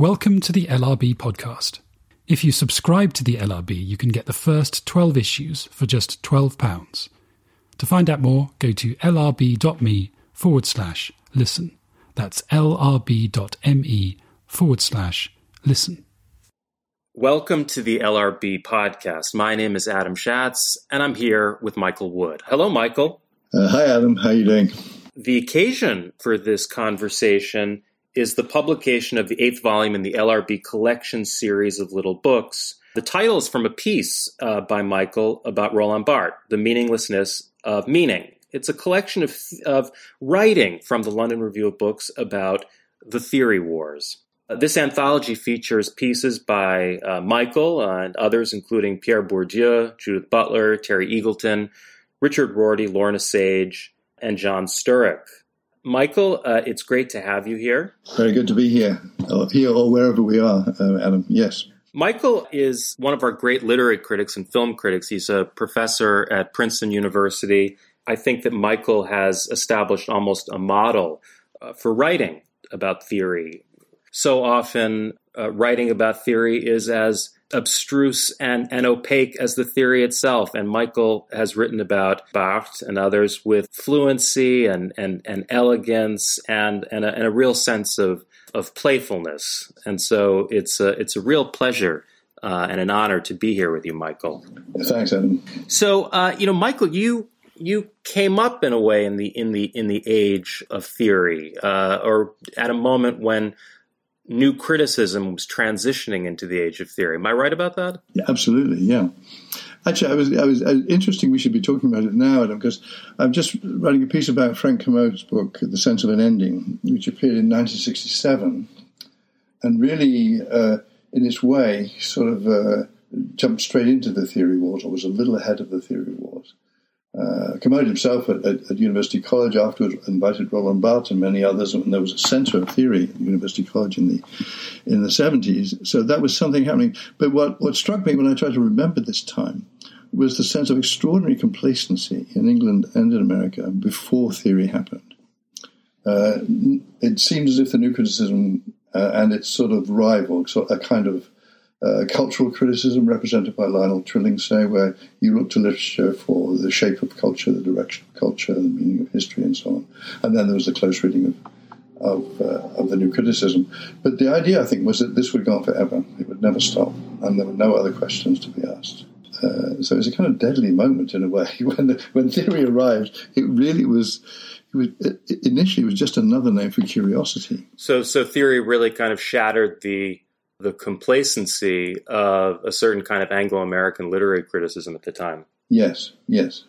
Welcome to the LRB podcast. If you subscribe to the LRB, you can get the first 12 issues for just £12. To find out more, go to lrb.me forward slash listen. That's lrb.me forward slash listen. Welcome to the LRB podcast. My name is Adam Shatz, and I'm here with Michael Wood. Hello, Michael. Uh, hi, Adam. How are you doing? The occasion for this conversation is the publication of the eighth volume in the LRB collection series of little books. The title is from a piece uh, by Michael about Roland Barthes, The Meaninglessness of Meaning. It's a collection of, of writing from the London Review of Books about the theory wars. Uh, this anthology features pieces by uh, Michael and others, including Pierre Bourdieu, Judith Butler, Terry Eagleton, Richard Rorty, Lorna Sage, and John Sturrock. Michael, uh, it's great to have you here. Very good to be here, here or wherever we are, uh, Adam. Yes. Michael is one of our great literary critics and film critics. He's a professor at Princeton University. I think that Michael has established almost a model uh, for writing about theory. So often, uh, writing about theory is as abstruse and, and opaque as the theory itself. And Michael has written about Barthes and others with fluency and, and, and elegance and, and, a, and a real sense of, of playfulness. And so it's a, it's a real pleasure uh, and an honor to be here with you, Michael. Thanks, Adam. So, uh, you know, Michael, you you came up in a way in the in the in the age of theory, uh, or at a moment when new criticism was transitioning into the age of theory. Am I right about that? Yeah, absolutely. Yeah. Actually, I was, I was uh, interesting. We should be talking about it now, Adam, because I'm just writing a piece about Frank Kermode's book, The Sense of an Ending, which appeared in 1967, and really, uh, in its way, sort of uh, jumped straight into the theory wars, or was a little ahead of the theory wars. Uh, himself at, at, at, University College afterwards invited Roland Barthes and many others, and there was a centre of theory at University College in the in the 70s. So that was something happening. But what, what struck me when I tried to remember this time was the sense of extraordinary complacency in England and in America before theory happened. Uh, it seemed as if the new criticism uh, and its sort of rival, so a kind of uh, cultural criticism represented by Lionel Trilling, say, where you look to literature for the shape of culture, the direction of culture, the meaning of history, and so on. And then there was the close reading of of, uh, of the new criticism. But the idea, I think, was that this would go on forever. It would never stop, and there were no other questions to be asked. Uh, so it was a kind of deadly moment in a way. When when theory arrived, it really was. It was it initially was just another name for curiosity. So, so theory really kind of shattered the the complacency of a certain kind of Anglo-American literary criticism at the time. Yes, yes.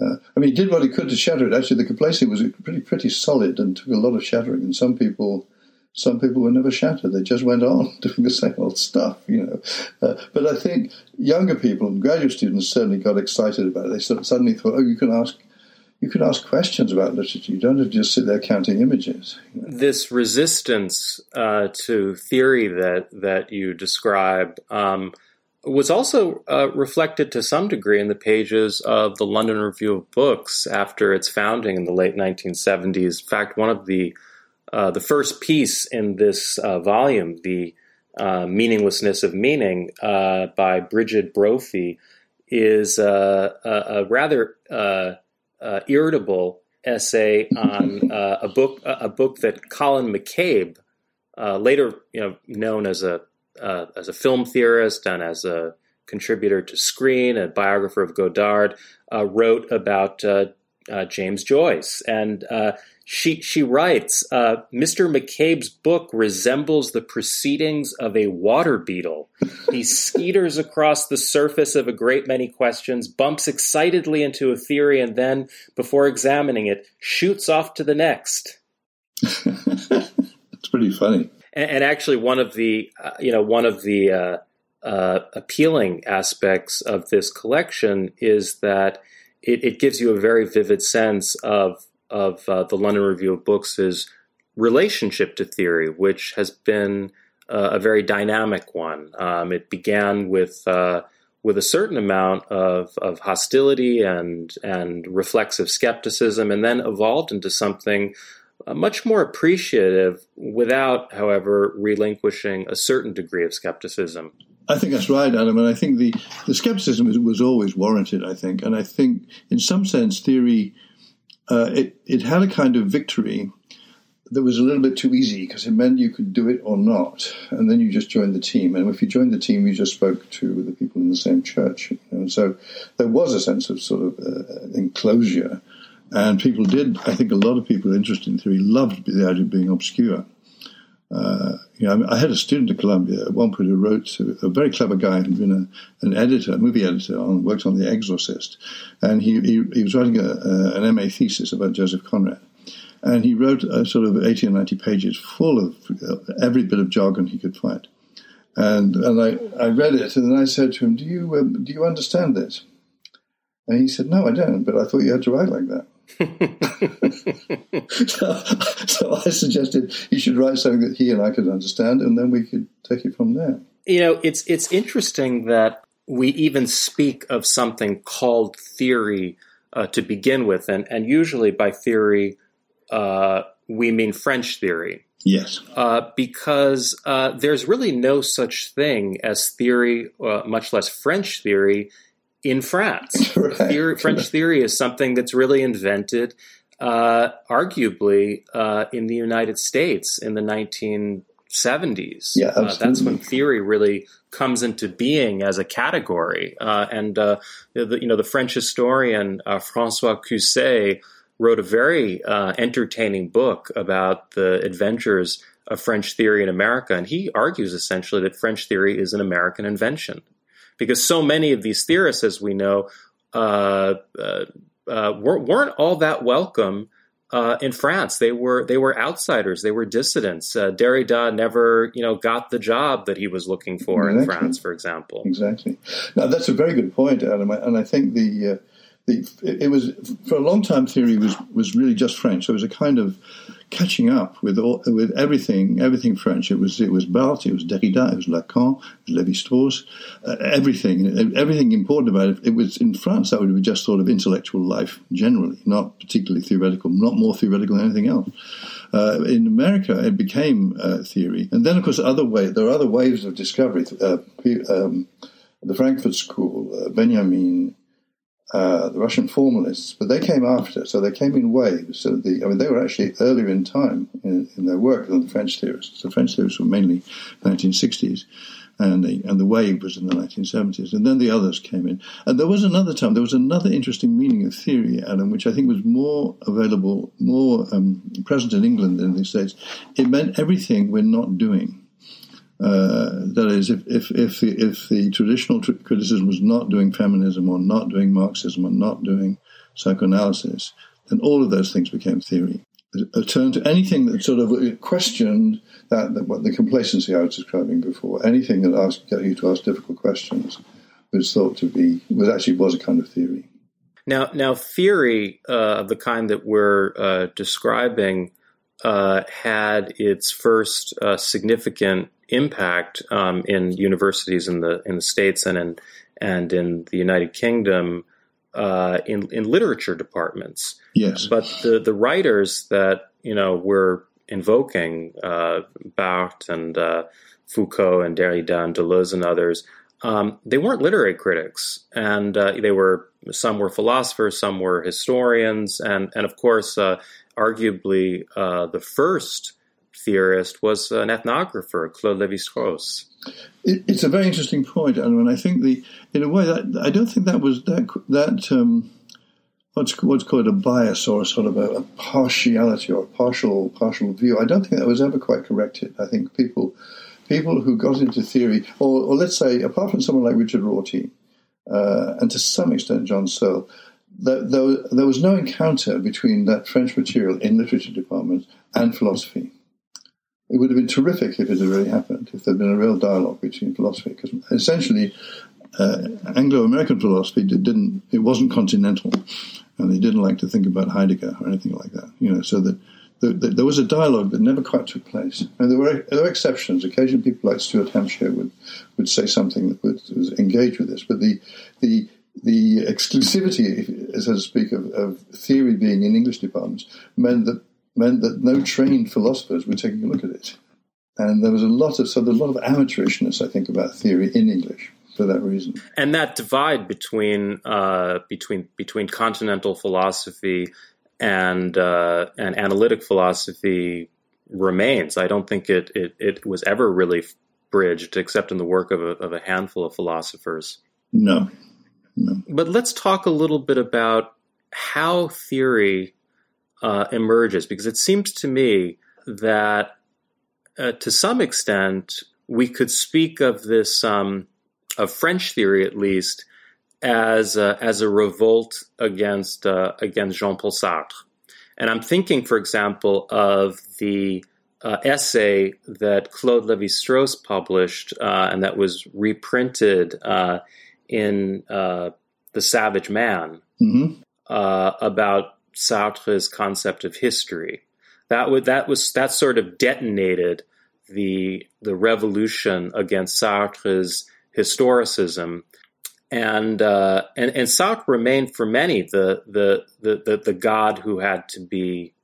Uh, I mean, he did what he could to shatter it. Actually, the complacency was pretty pretty solid and took a lot of shattering. And some people, some people were never shattered; they just went on doing the same old stuff, you know. Uh, but I think younger people and graduate students certainly got excited about it. They suddenly thought, "Oh, you can ask you can ask questions about literature. You don't have to just sit there counting images. This resistance uh, to theory that that you describe um, was also uh, reflected to some degree in the pages of the London Review of Books after its founding in the late 1970s. In fact, one of the uh, the first piece in this uh, volume, the uh, meaninglessness of meaning uh, by Brigid Brophy, is a, a, rather uh, irritable essay on uh, a book a book that Colin MacCabe, uh, later you know known as a uh, as a film theorist and as a contributor to Screen, a biographer of Godard, uh, wrote about uh, James Joyce. And she she writes, uh, Mr. MacCabe's book resembles the proceedings of a water beetle. He skeeters across the surface of a great many questions, bumps excitedly into a theory, and then, before examining it, shoots off to the next. It's pretty funny. And, and, actually, one of the uh, you know one of the uh, uh appealing aspects of this collection is that it, it gives you a very vivid sense of of uh, the London Review of Books' is relationship to theory, which has been uh, a very dynamic one. Um, it began with uh, with a certain amount of, of hostility and and reflexive skepticism, and then evolved into something uh, much more appreciative without, however, relinquishing a certain degree of skepticism. I think that's right, Adam, and I think the, the skepticism was, was always warranted, I think. And I think, in some sense, theory, uh, it, it had a kind of victory that was a little bit too easy because it meant you could do it or not, and then you just joined the team. And if you joined the team, you just spoke to the people in the same church. And so there was a sense of sort of uh, enclosure and people did, I think a lot of people interested in theory loved the idea of being obscure. Uh, you know, I, had a student at Columbia at one point who wrote, a very clever guy who'd been a, an editor, a movie editor, on, worked on The Exorcist. And he, he, he was writing a, a, an MA thesis about Joseph Conrad. And he wrote a sort of 80 or 90 pages full of uh, every bit of jargon he could find. And, and I, I read it, and then I said to him, do you, um, do you understand this? And he said, No, I don't, but I thought you had to write like that. So, so, I suggested he should write something that he and I could understand, and then we could take it from there. You know, it's it's interesting that we even speak of something called theory uh, to begin with, and and usually by theory uh, we mean French theory. Yes, uh, because uh, there's really no such thing as theory, uh, much less French theory, in France. right. theory, French theory is something that's really invented, uh, arguably, uh, in the United States in the 1970s. Yeah, uh, that's when theory really comes into being as a category. Uh, and uh, the, you know, the French historian uh, François Cusset wrote a very entertaining book about the adventures of French theory in America, and he argues essentially that French theory is an American invention because so many of these theorists, as we know, uh, uh, uh weren't, weren't, all that welcome uh, in France. They were they were outsiders. They were dissidents. Uh, Derrida never, you know, got the job that he was looking for exactly. in France, for example. Exactly. Now that's a very good point, Adam, and I think the the, it was for a long time theory was was really just French. So it was a kind of catching up with all, with everything everything French. It was it was Barthes, it was Derrida, it was Lacan, it was Levi Strauss, uh, everything everything important about it. It was in France that would be just sort of intellectual life generally, not particularly theoretical, not more theoretical than anything else. Uh, in America, it became uh, theory, and then of course other way there are other waves of discovery. Uh, um, the Frankfurt School, uh, Benjamin. Uh, the Russian formalists, but they came after, so they came in waves. So the, I mean, they were actually earlier in time in, in their work than the French theorists. The French theorists were mainly 1960s, and the and the wave was in the 1970s, and then the others came in. And there was another time, there was another interesting meaning of theory, Adam, which I think was more available, more um, present in England than in the States. It meant everything we're not doing. Uh, that is, if, if, if, the, if the traditional tr- criticism was not doing feminism or not doing Marxism or not doing psychoanalysis, then all of those things became theory. A turn to anything that sort of questioned that, that what the complacency I was describing before, anything that asked get you to ask difficult questions was thought to be was actually was a kind of theory. Now, now theory uh, of the kind that we're uh, describing uh, had its first uh, significant impact um, in universities in the in the states and in and in the United Kingdom uh, in in literature departments. Yes, but the the writers that you know were invoking uh, Barthes and uh, Foucault and Derrida and Deleuze and others. Um, they weren't literary critics, and uh, they were some were philosophers, some were historians, and and of course, uh, arguably uh, the first theorist was an ethnographer, Claude Lévi-Strauss. It, it's a very interesting point, and I think the in a way that I don't think that was that that um, what's what's called a bias or a sort of a, a, partiality or a partial partial view. I don't think that was ever quite corrected. I think people people who got into theory, or, or let's say, apart from someone like Richard Rorty, uh, and to some extent John Searle, there, there, was no encounter between that French material in literature department and philosophy it would have been terrific if it had really happened, if there'd been a real dialogue between philosophy, because essentially uh, Anglo-American philosophy didn't, it wasn't continental, and they didn't like to think about Heidegger or anything like that, you know, so that the, the, there was a dialogue that never quite took place. And there were, there were exceptions. Occasionally people like Stuart Hampshire would, would say something that would, was engaged with this, but the, the, the exclusivity, so to speak, of, of theory being in English departments meant that meant that no trained philosophers were taking a look at it. And there was a lot of so there's a lot of amateurishness, I think, about theory in English for that reason. And that divide between uh, between between continental philosophy and uh, and analytic philosophy remains. I don't think it, it, it was ever really bridged, except in the work of a, of a handful of philosophers. No, no. But let's talk a little bit about how theory uh, emerges, because it seems to me that uh, to some extent we could speak of this um, of French theory at least as a, as a revolt against uh, against Jean Paul Sartre. And I'm thinking, for example, of the uh, essay that Claude Levi Strauss published uh, and that was reprinted uh, in uh, The Savage Man mm-hmm. Uh, about Sartre's concept of history. That would that was that sort of detonated the the revolution against Sartre's historicism and uh, and and Sartre remained for many the, the the the the god who had to be,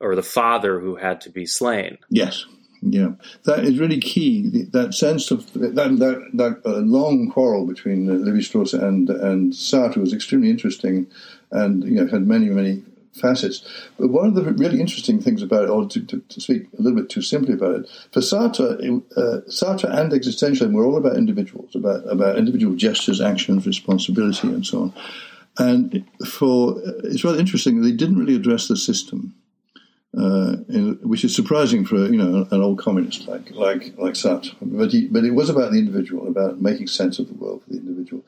or the father who had to be slain. Yes, yeah, that is really key. That sense of that that, that uh, long quarrel between uh, Levi Strauss and and Sartre was extremely interesting, and you know had many many facets. But one of the really interesting things about it, or to, to, to speak a little bit too simply about it, for Sartre, uh, Sartre and existentialism were all about individuals, about, about individual gestures, actions, responsibility, and so on. And for it's rather interesting they didn't really address the system. Uh, in, which is surprising for you know an old communist like like like Sartre. But he, but it was about the individual, about making sense of the world for the individual,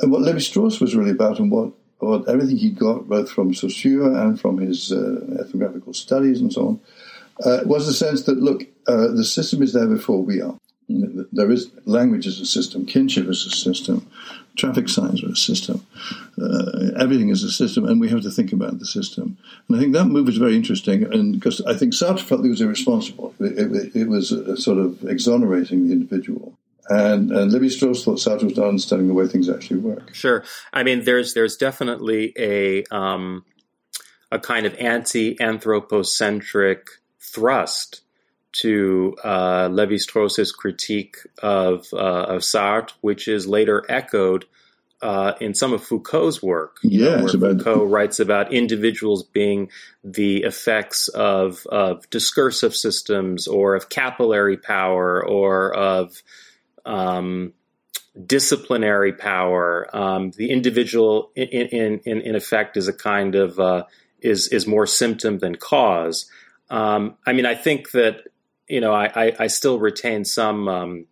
and what Levi Strauss was really about, and what about everything he got both from Saussure and from his uh, ethnographical studies and so on, uh, was the sense that, look, uh, the system is there before we are. There is language as a system, kinship as a system, traffic signs are a system, uh, everything is a system, and we have to think about the system. And I think that move is very interesting, and because I think Sartre felt it was irresponsible. It, it, it was sort of exonerating the individual. And, and Levi Strauss thought Sartre was not understanding the way things actually work. Sure, I mean, there's there's definitely a um, a kind of anti-anthropocentric thrust to uh, Levi Strauss's critique of uh, of Sartre, which is later echoed uh, in some of Foucault's work. Yeah, know, where Foucault writes about individuals being the effects of of discursive systems, or of capillary power, or of um, disciplinary power. Um, the individual, in, in, in, effect, is a kind of uh, is is more symptom than cause. Um, I mean, I think that you know, I, I, I still retain some um,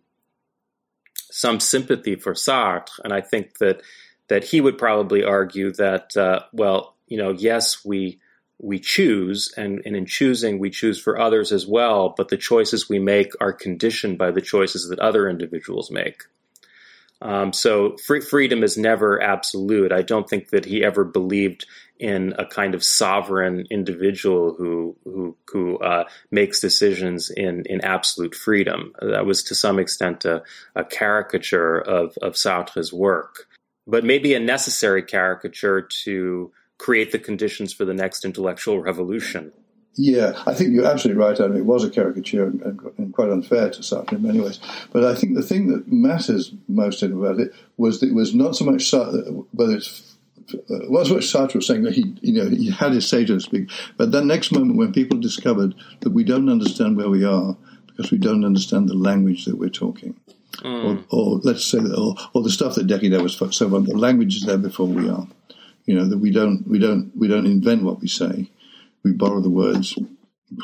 some sympathy for Sartre, and I think that that he would probably argue that uh, well, you know, yes, we we choose, and, and in choosing, we choose for others as well, but the choices we make are conditioned by the choices that other individuals make. Um, so free, freedom is never absolute. I don't think that he ever believed in a kind of sovereign individual who who who uh, makes decisions in in absolute freedom. That was to some extent a, a caricature of of Sartre's work, but maybe a necessary caricature to create the conditions for the next intellectual revolution. Yeah, I think you're absolutely right. I mean, it was a caricature and, and, quite unfair to Sartre in many ways. But I think the thing that matters most about it was that it was not so much Sartre, whether it's uh, was what Sartre was saying that he, you know, he had his say, to speak. But that next moment when people discovered that we don't understand where we are because we don't understand the language that we're talking, mm. or, or, let's say, or, or the stuff that Derrida was so on, the language is there before we are. You know that we don't, we don't, we don't invent what we say we borrow the words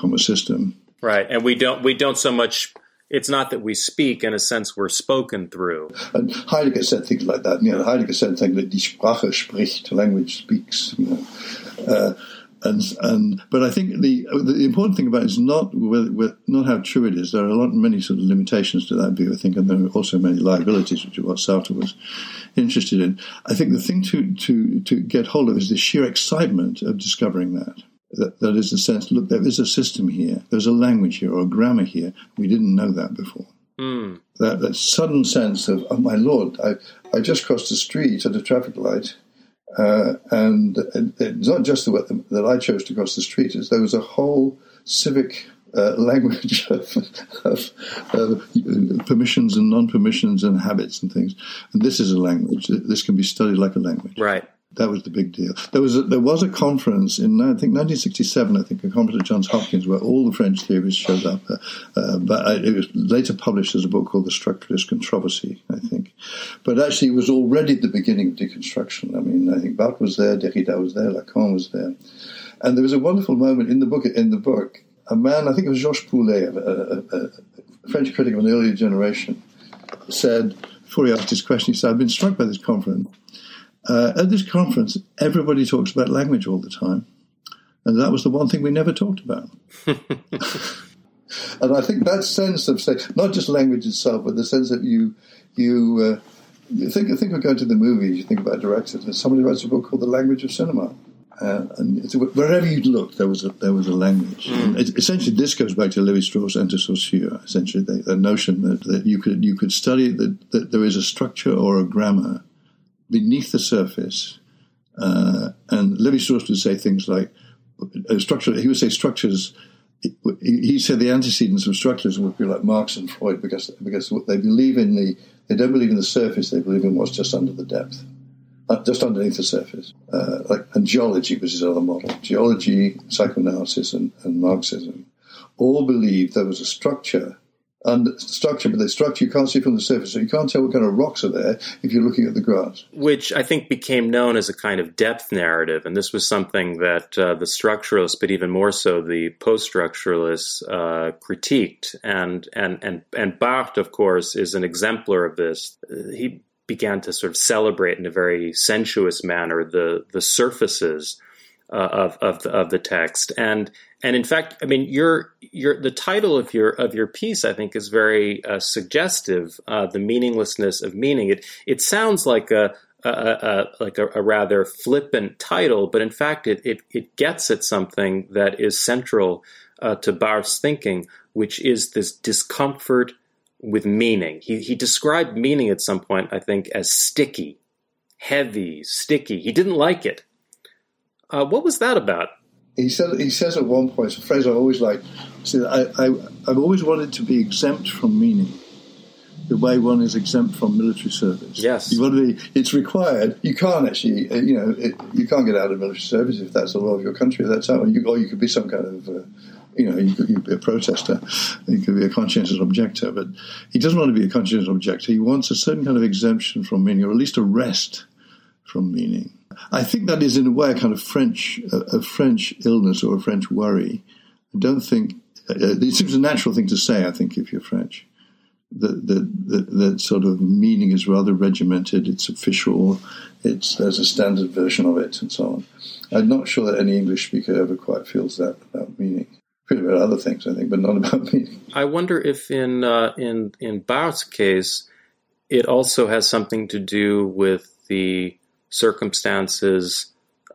from a system. Right, and we don't we don't so much. It's not that we speak; in a sense, we're spoken through. And Heidegger said things like that. You know, Heidegger said things like "Die Sprache spricht," language speaks. You know. Uh, and and but I think the the important thing about it is not with, not how true it is. There are a lot many sort of limitations to that view. I think, and there are also many liabilities, which is what Sartre was interested in. I think the thing to to to get hold of is the sheer excitement of discovering that. That, that is the sense, look, there is a system here, there's a language here or a grammar here. We didn't know that before. Mm. That, that sudden sense of, oh my lord, I, I just crossed the street at a traffic light Uh, and it's not just the, that I chose to cross the street; is there was a whole civic uh, language of, of, of, permissions and non-permissions and habits and things. And this is a language. This can be studied like a language. Right. That was the big deal. There was a, there was a conference in I think 1967. I think a conference at Johns Hopkins where all the French theorists showed up. Uh, uh, but it was later published as a book called The Structuralist Controversy. I think, but actually it was already the beginning of deconstruction. I mean, I think Barthes was there, Derrida was there, Lacan was there, and there was a wonderful moment in the book. In the book, a man, I think it was Georges Poulet, a, a, a French critic of an earlier generation, said before he asked his question, he said, "I've been struck by this conference." Uh, at this conference, everybody talks about language all the time. And that was the one thing we never talked about. and I think that sense of, say, not just language itself, but the sense that you, you, uh, you think, think of going to the movies, you think about directors, and somebody writes a book called The Language of Cinema. Uh, and wherever you looked, there was a, there was a language. Mm. It, essentially, this goes back to Levi Strauss and to Saussure. Essentially, the, the notion that, that you could you could study that, that there is a structure or a grammar beneath the surface. Uh, and Levi Strauss would say things like, uh, structure, he would say structures, he said the antecedents of structures would be like Marx and Freud because, because they believe in the, they don't believe in the surface, they believe in what's just under the depth. Uh, just underneath the surface. Uh, like, and geology was his other model. Geology, psychoanalysis, and, and Marxism all believed there was a structure and structure, but the structure you can't see from the surface, so you can't tell what kind of rocks are there if you're looking at the grass. Which I think became known as a kind of depth narrative, and this was something that uh, the structuralists, but even more so the post-structuralists, uh, critiqued. And and and and Barthes, of course, is an exemplar of this. He began to sort of celebrate in a very sensuous manner the the surfaces uh, of of the, of the text and and in fact, I mean, your your the title of your of your piece, I think, is very uh, suggestive. Uh, the meaninglessness of meaning. It it sounds like a, a, a like a, a, rather flippant title, but in fact, it it, it gets at something that is central uh, to Barthes' thinking, which is this discomfort with meaning. He he described meaning at some point, I think, as sticky, heavy, sticky. He didn't like it. Uh, what was that about? he said he says at one point, it's a phrase I always like. See, I, I I've always wanted to be exempt from meaning, the way one is exempt from military service. Yes, you want to be. It's required. You can't actually, uh, you know, it, you can't get out of military service if that's the law of your country. That's how you, or you could be some kind of. Uh, you know, you could, you could, be a protester, you could be a conscientious objector, but he doesn't want to be a conscientious objector. He wants a certain kind of exemption from meaning, or at least a rest from meaning. I think that is, in a way, a kind of French, a, a French illness or a French worry. I don't think uh, it seems a natural thing to say. I think if you're French, that that that sort of meaning is rather regimented. It's official. It's there's a standard version of it, and so on. I'm not sure that any English speaker ever quite feels that about meaning. Pretty about other things, I think, but not about meaning. I wonder if in uh, in in Barthes' case, it also has something to do with the circumstances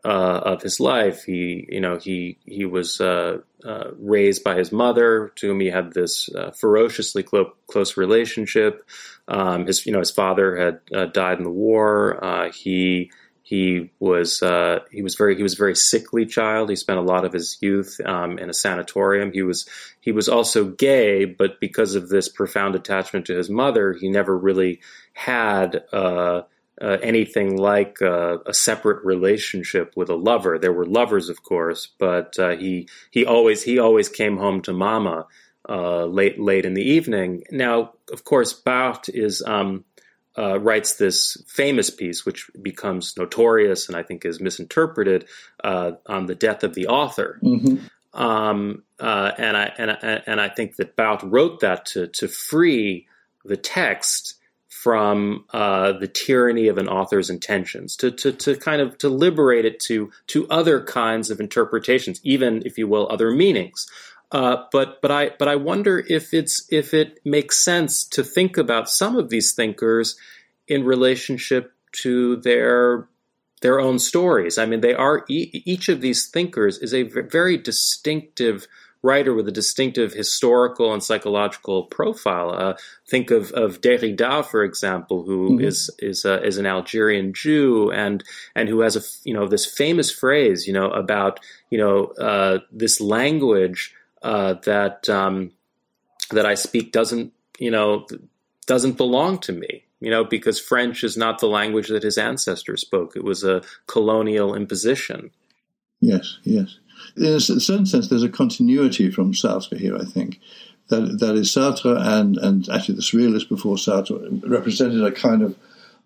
uh, of his life. He, you know, he he was uh, uh, raised by his mother, to whom he had this uh, ferociously clo- close relationship. Um, his, you know, his father had uh, died in the war. Uh, he he was he was very he was a very sickly child. He spent a lot of his youth um, in a sanatorium. He was he was also gay, but because of this profound attachment to his mother, he never really had uh, anything like uh, a separate relationship with a lover. There were lovers, of course, but uh, he he always he always came home to Mama uh, late late in the evening. Now, of course, Barthes is um, uh, writes this famous piece, which becomes notorious and I think is misinterpreted uh, on the death of the author. Mm-hmm. Um, and I and I, and I think that Barthes wrote that to to free the text from uh, the tyranny of an author's intentions, to, to, to kind of to liberate it to to other kinds of interpretations, even if you will, other meanings. Uh, but but I but I wonder if it's if it makes sense to think about some of these thinkers in relationship to their their own stories. I mean, they are each of these thinkers is a very distinctive writer with a distinctive historical and psychological profile. Uh, think of, of Derrida, for example, who mm-hmm. is is uh, is an Algerian Jew and and who has a you know this famous phrase you know about you know uh, this language uh, that um, that I speak doesn't you know doesn't belong to me you know, because French is not the language that his ancestors spoke. It was a colonial imposition. Yes, yes. In a certain sense, there's a continuity from Sartre here, I think. That, that is, Sartre and, and actually the surrealists before Sartre represented a kind of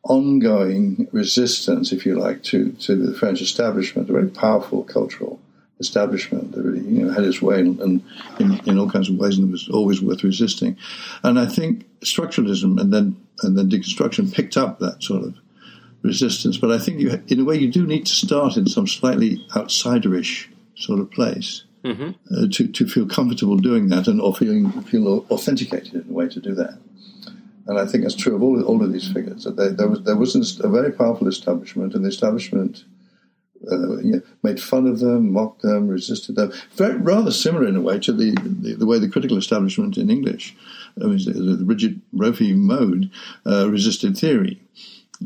ongoing resistance, if you like, to, to the French establishment, a very powerful cultural establishment that really you know, had its way in, in, in, all kinds of ways and was always worth resisting. And I think structuralism and then and then deconstruction picked up that sort of resistance. But I think you, in a way, you do need to start in some slightly outsiderish sort of place mm-hmm. uh, to to feel comfortable doing that and or feeling feel authenticated in a way to do that. And I think that's true of all all of these figures. That there, there was there was a very powerful establishment, and the establishment uh, you know, made fun of them, mocked them, resisted them. Very, rather similar in a way to the, the, the way the critical establishment in English, I mean, the, the rigid Roffey mode, uh, resisted theory.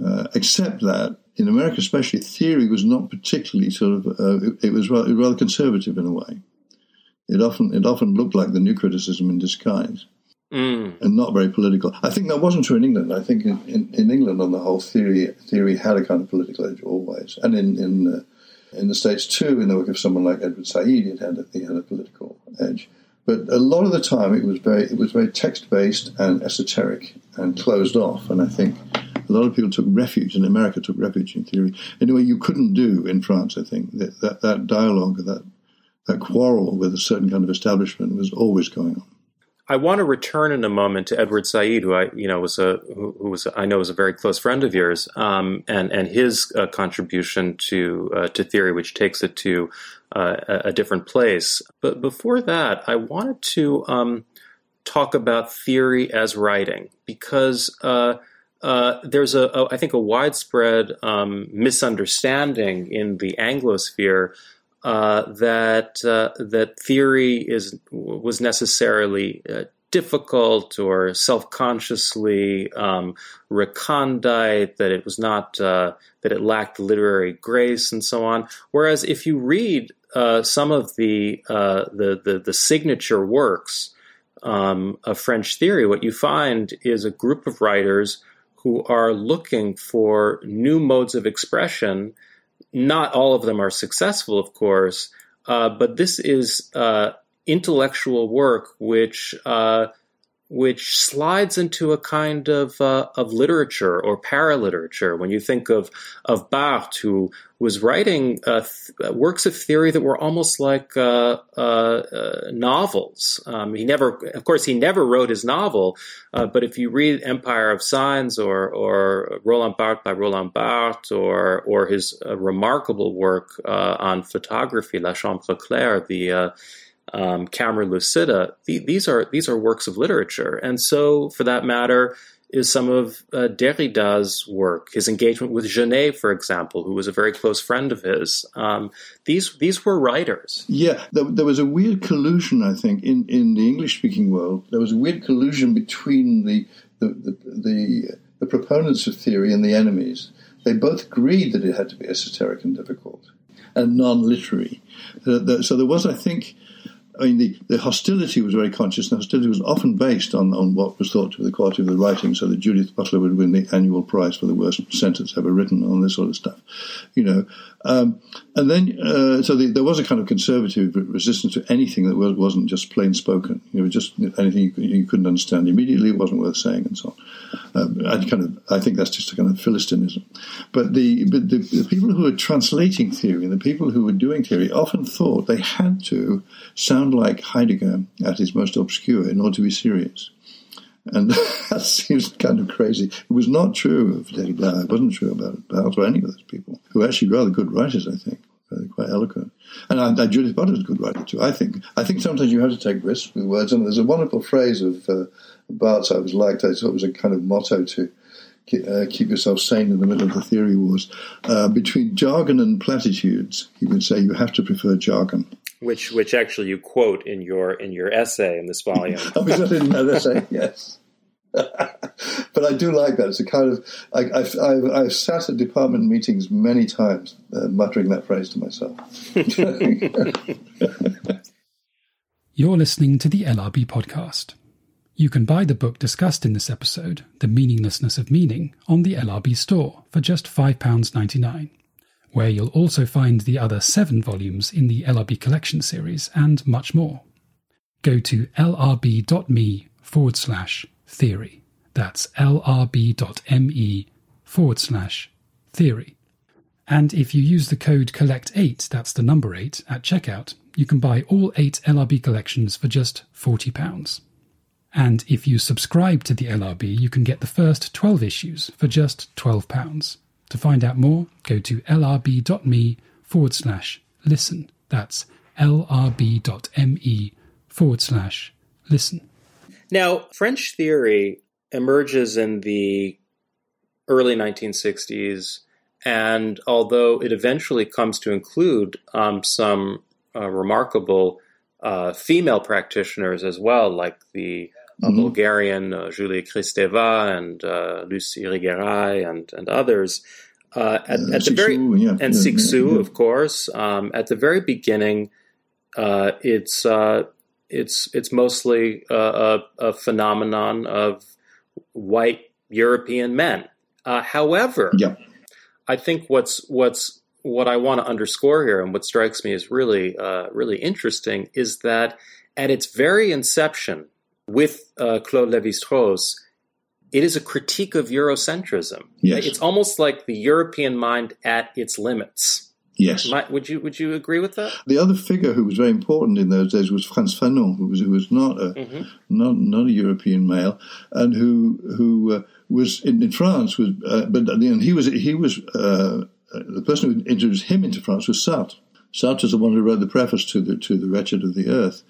Uh, except that in America, especially, theory was not particularly sort of, uh, it, it, was rather, rather conservative in a way. It often, it often looked like the new criticism in disguise. Mm. and not very political. I think that wasn't true in England. I think in, in, in, England, on the whole, theory theory had a kind of political edge always, and in in uh, in the states too. In the work of someone like Edward Said, it had a, it had a political edge. But a lot of the time, it was very it was very text based and esoteric and closed off. And I think a lot of people took refuge, and America took refuge in theory in a way you couldn't do in France. I think that that, that dialogue, that that quarrel with a certain kind of establishment was always going on. I want to return in a moment to Edward Said, who I, you know, was a who, who was I know was a very close friend of yours, um, and and his uh, contribution to uh, to theory, which takes it to uh, a, different place. But before that, I wanted to um, talk about theory as writing because. Uh, uh, there's a, a, I think, a widespread um, misunderstanding in the Anglosphere uh, that uh, that theory is was necessarily uh, difficult or self-consciously um, recondite, that it was not uh, that it lacked literary grace and so on. Whereas if you read uh, some of the, the, the the signature works um, of French theory, what you find is a group of writers who are looking for new modes of expression. Not all of them are successful, of course, uh, but this is uh, intellectual work which uh, which slides into a kind of uh, of literature or paraliterature. When you think of of Barthes, who was writing uh, th- works of theory that were almost like uh, uh, uh novels. Um, he never, of course, he never wrote his novel, uh, but if you read Empire of Signs or or Roland Barthes by Roland Barthes or or his remarkable work on photography, La Chambre Claire, the um, Camera Lucida, the, these are these are works of literature, and so for that matter, is some of uh, Derrida's work, his engagement with Genet, for example, who was a very close friend of his. Um, these these were writers. Yeah, there, there, was a weird collusion, I think, in, in the English speaking world. There was a weird collusion between the the, the the, the proponents of theory and the enemies. They both agreed that it had to be esoteric and difficult and non literary. So there was, I think, I mean, the, the hostility was very conscious, and hostility was often based on, on what was thought to be the quality of the writing, so that Judith Butler would win the annual prize for the worst sentence ever written on this sort of stuff, you know. Um, and then, uh, so the, there was a kind of conservative resistance to anything that was, not just plain spoken. You know, just anything you, you, couldn't understand immediately, it wasn't worth saying, and so on. Um, I kind of, I think that's just a kind of philistinism. But the, but the, the people who were translating theory and the people who were doing theory often thought they had to sound like Heidegger at his most obscure in order to be serious. And that seems kind of crazy. It was not true of Derrida. It wasn't true about Barthes or any of those people, who are actually rather good writers, I think. quite eloquent. And I, I, Judith Butler is a good writer too, I think. I think sometimes you have to take risks with words. And there's a wonderful phrase of uh, Barthes I was liked. I thought it was a kind of motto to uh, keep yourself sane in the middle of the theory wars. Uh, between jargon and platitudes, he would say you have to prefer jargon. Which which actually you quote in your in your essay in this volume. oh, is that in that essay? Yes. but I do like that. It's a kind of I, have I've, I've sat at department meetings many times uh, muttering that phrase to myself. You're listening to the LRB podcast. You can buy the book discussed in this episode, The Meaninglessness of Meaning, on the LRB store for just £5.99, where you'll also find the other seven volumes in the LRB collection series and much more. Go to lrb.me forward slash theory. That's lrb.me forward slash theory. And if you use the code COLLECT8, that's the number 8, at checkout, you can buy all eight LRB collections for just £40. And if you subscribe to the LRB, you can get the first 12 issues for just £12. To find out more, go to lrb.me forward slash listen. That's lrb.me forward slash listen. Now, French theory emerges in the early 1960s, and although it eventually comes to include um, some uh, remarkable uh, female practitioners as well, like the mm-hmm. Bulgarian uh, Julia Kristeva and uh, Luce Irigaray and, and others. Uh, at, uh, at the very yeah, and yeah, yeah, of course. Um, at the very beginning, uh, it's uh, it's it's mostly a, a, phenomenon of white European men. however, I think what's what's what I want to underscore here, and what strikes me as really really interesting, is that at its very inception, with uh, Claude Lévi-Strauss, it is a critique of Eurocentrism. Yes. It's almost like the European mind at its limits. Yes. would you would you agree with that? The other figure who was very important in those days was Frantz Fanon, who was who was not a mm-hmm. not not a European male, and who who uh, was in, in, France was, uh, but and he was he was uh, the person who introduced him into France was Sartre. Sartre is the one who wrote the preface to the to the Wretched of the Earth,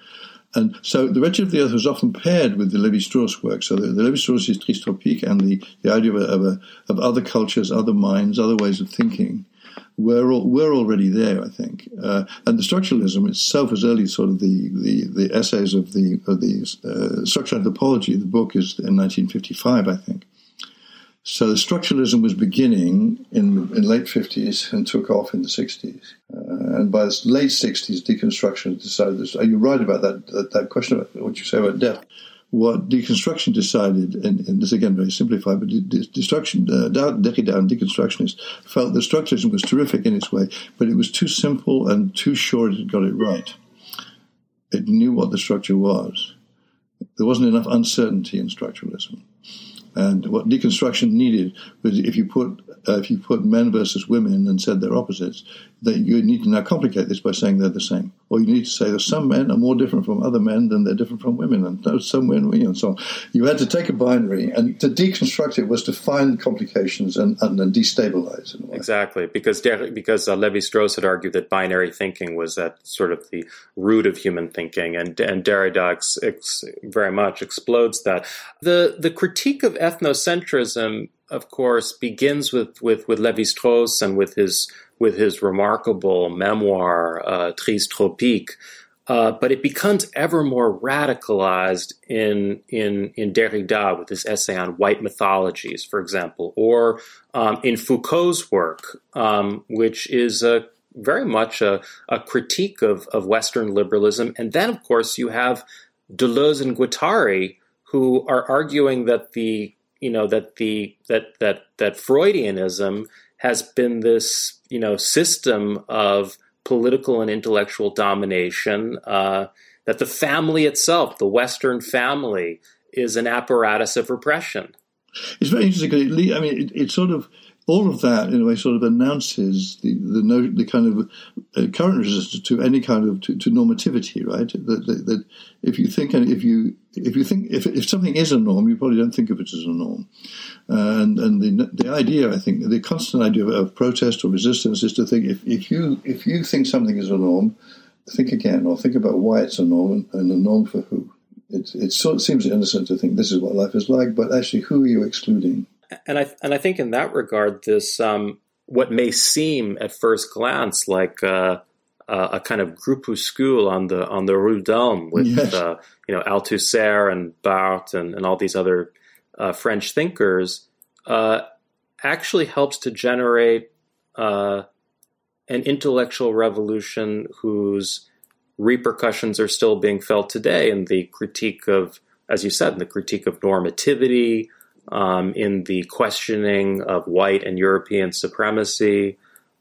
and so the Wretched of the Earth was often paired with the Levi-Strauss work. So the, the Levi-Strauss is Tristes and the, the idea of, a, of, a, of, other cultures, other minds, other ways of thinking were, all, were already there, I think. Uh, and the structuralism itself, as early sort of the, the, the essays of the, of the uh, structural anthropology, the book is in 1955, I think. So structuralism was beginning in, in late 50s and took off in the 60s. Uh, and by the late 60s, deconstruction decided this. Are you right about that, that, that question about what you say about death? What deconstruction decided, and, and this again very simplified, but de- destruction, uh, and deconstructionists felt that structuralism was terrific in its way, but it was too simple and too short it got it right. It knew what the structure was. There wasn't enough uncertainty in structuralism. And what deconstruction needed was if you put uh, if you put men versus women and said they're opposites, that you need to now complicate this by saying they're the same. Or you need to say that some men are more different from other men than they're different from women, and some women, and so on. You had to take a binary, and to deconstruct it was to find complications and, and, and destabilize it. Exactly, because because uh, Levi Strauss had argued that binary thinking was at sort of the root of human thinking, and and Derrida ex- ex- very much explodes that. The the critique of ethnocentrism of course, begins with with with Levi Strauss and with his with his remarkable memoir uh, Tristes tropiques. Uh, but it becomes ever more radicalized in in in Derrida with his essay on white mythologies, for example, or um, in Foucault's work, um, which is a very much a, a critique of, of Western liberalism. And then, of course, you have Deleuze and Guattari, who are arguing that the you know that the that that that Freudianism has been this you know system of political and intellectual domination. Uh, that the family itself, the Western family, is an apparatus of repression. It's very interesting. because I mean, it, it sort of all of that, in a way, sort of announces the the, no, the kind of uh, current resistance to any kind of to, to normativity, right? That, that, that, if you think if you if you think if, if something is a norm, you probably don't think of it as a norm. Uh, and and the the idea, I think, the constant idea of, of protest or resistance is to think if, if you if you think something is a norm, think again or think about why it's a norm and a norm for who. It, it sort of seems innocent to think this is what life is like, but actually, who are you excluding? And I and I think in that regard, this um, what may seem at first glance like uh, uh, a kind of groupuscule on the on the Rue d'Ulm with yes. uh, you know Althusser and Barthes and, and all these other uh, French thinkers uh, actually helps to generate uh, an intellectual revolution whose repercussions are still being felt today in the critique of, as you said, in the critique of normativity, um, in the questioning of white and European supremacy,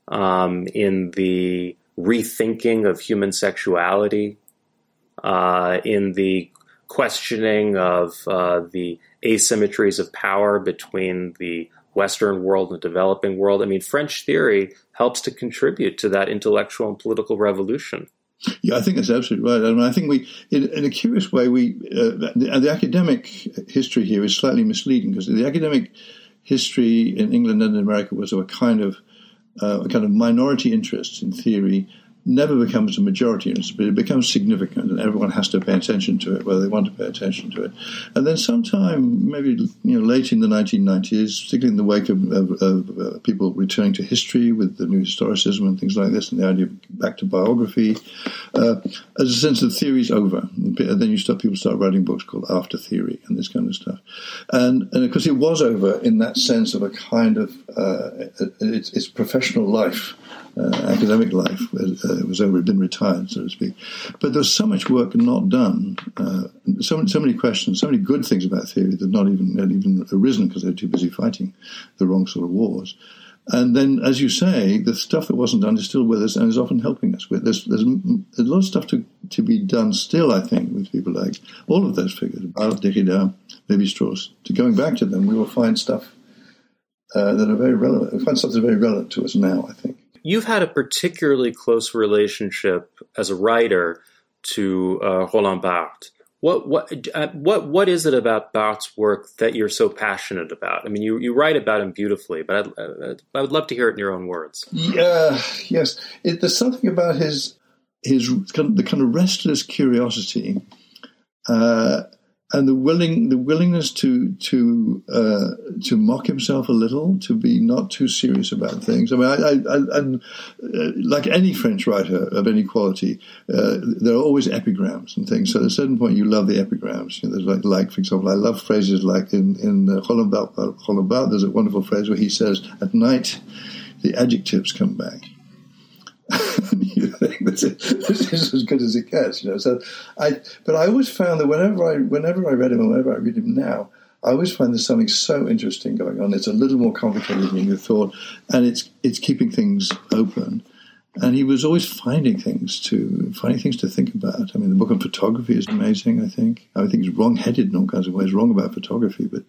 um, in the rethinking of human sexuality, uh, in the questioning of uh, the asymmetries of power between the Western world and the developing world. I mean, French theory helps to contribute to that intellectual and political revolution. Yeah, I think that's absolutely right. I mean, I think we, in, in a curious way, we uh, the, the, academic history here is slightly misleading because the academic history in England and in America was of a kind of uh, a kind of minority interest in theory never becomes a majority, but it becomes significant, and everyone has to pay attention to it, whether they want to pay attention to it. And then, sometime maybe you know late in the 1990s, particularly in the wake of, of, of uh, people returning to history with the new historicism and things like this, and the idea of back to biography, uh, as a sense of theory is over. And then you start people start writing books called After Theory and this kind of stuff. And and of course, it was over in that sense of a kind of uh, its, its professional life academic life uh, was over, had been retired, so to speak. But there was so much work not done, uh, so, so many questions, so many good things about theory that not even had even arisen because they were too busy fighting the wrong sort of wars. And then, as you say, the stuff that wasn't done is still with us and is often helping us. With there's, there's a lot of stuff to, to be done still, I think, with people like all of those figures, Barthes, Derrida, Levi Strauss. To going back to them, we will find stuff uh, that are very relevant. We find stuff that's very relevant to us now, I think you've had a particularly close relationship as a writer to uh, Roland Barthes. What what uh, what what is it about Barthes' work that you're so passionate about? I mean, you, you write about him beautifully, but I'd, uh, I would love to hear it in your own words. Yeah, yes, it, there's something about his his kind of, the kind of restless curiosity uh, and the willing the willingness to to uh, to mock himself a little, to be not too serious about things. I mean, I, I, I uh, like any French writer of any quality, uh, there are always epigrams and things. So at a certain point, you love the epigrams. You know, there's like, like for example, I love phrases like in in uh, Barthes, There's a wonderful phrase where he says, "At night, the adjectives come back." you think this is, this is as good as it gets, you know. So I, but I always found that whenever I, whenever I read him, whenever I read him now, I always find there's something so interesting going on. It's a little more complicated than you thought, and it's it's keeping things open. And he was always finding things to finding things to think about. I mean, the book on photography is amazing. I think I think he's wrong-headed in all kinds of ways. Wrong about photography, but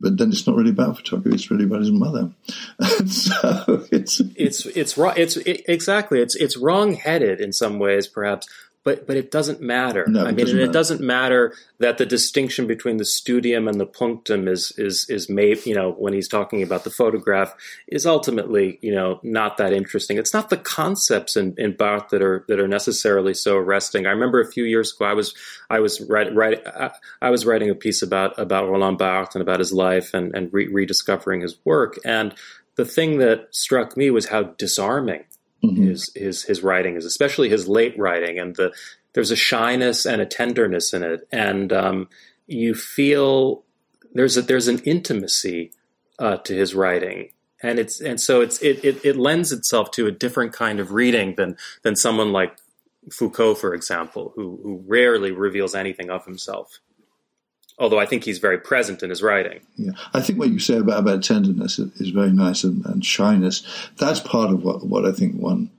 but then it's not really about photography. It's really about his mother. so it's it's it's wrong. It's it, exactly. It's it's wrong-headed in some ways, perhaps but but it doesn't matter. No, I mean, and it doesn't matter that the distinction between the studium and the punctum is is is made. You know, when he's talking about the photograph, is ultimately you know not that interesting. It's not the concepts in, in Barthes that are that are necessarily so arresting. I remember a few years ago, I was I was writing write, I, I was writing a piece about about Roland Barthes and about his life and and re- rediscovering his work and. The thing that struck me was how disarming mm-hmm. his his his writing is, especially his late writing, and the there's a shyness and a tenderness in it, and um, you feel there's a, there's an intimacy uh, to his writing, and it's and so it's it, it it lends itself to a different kind of reading than than someone like Foucault, for example, who who rarely reveals anything of himself although I think he's very present in his writing. Yeah, I think what you say about, about tenderness is very nice and, and shyness. That's part of what, what I think one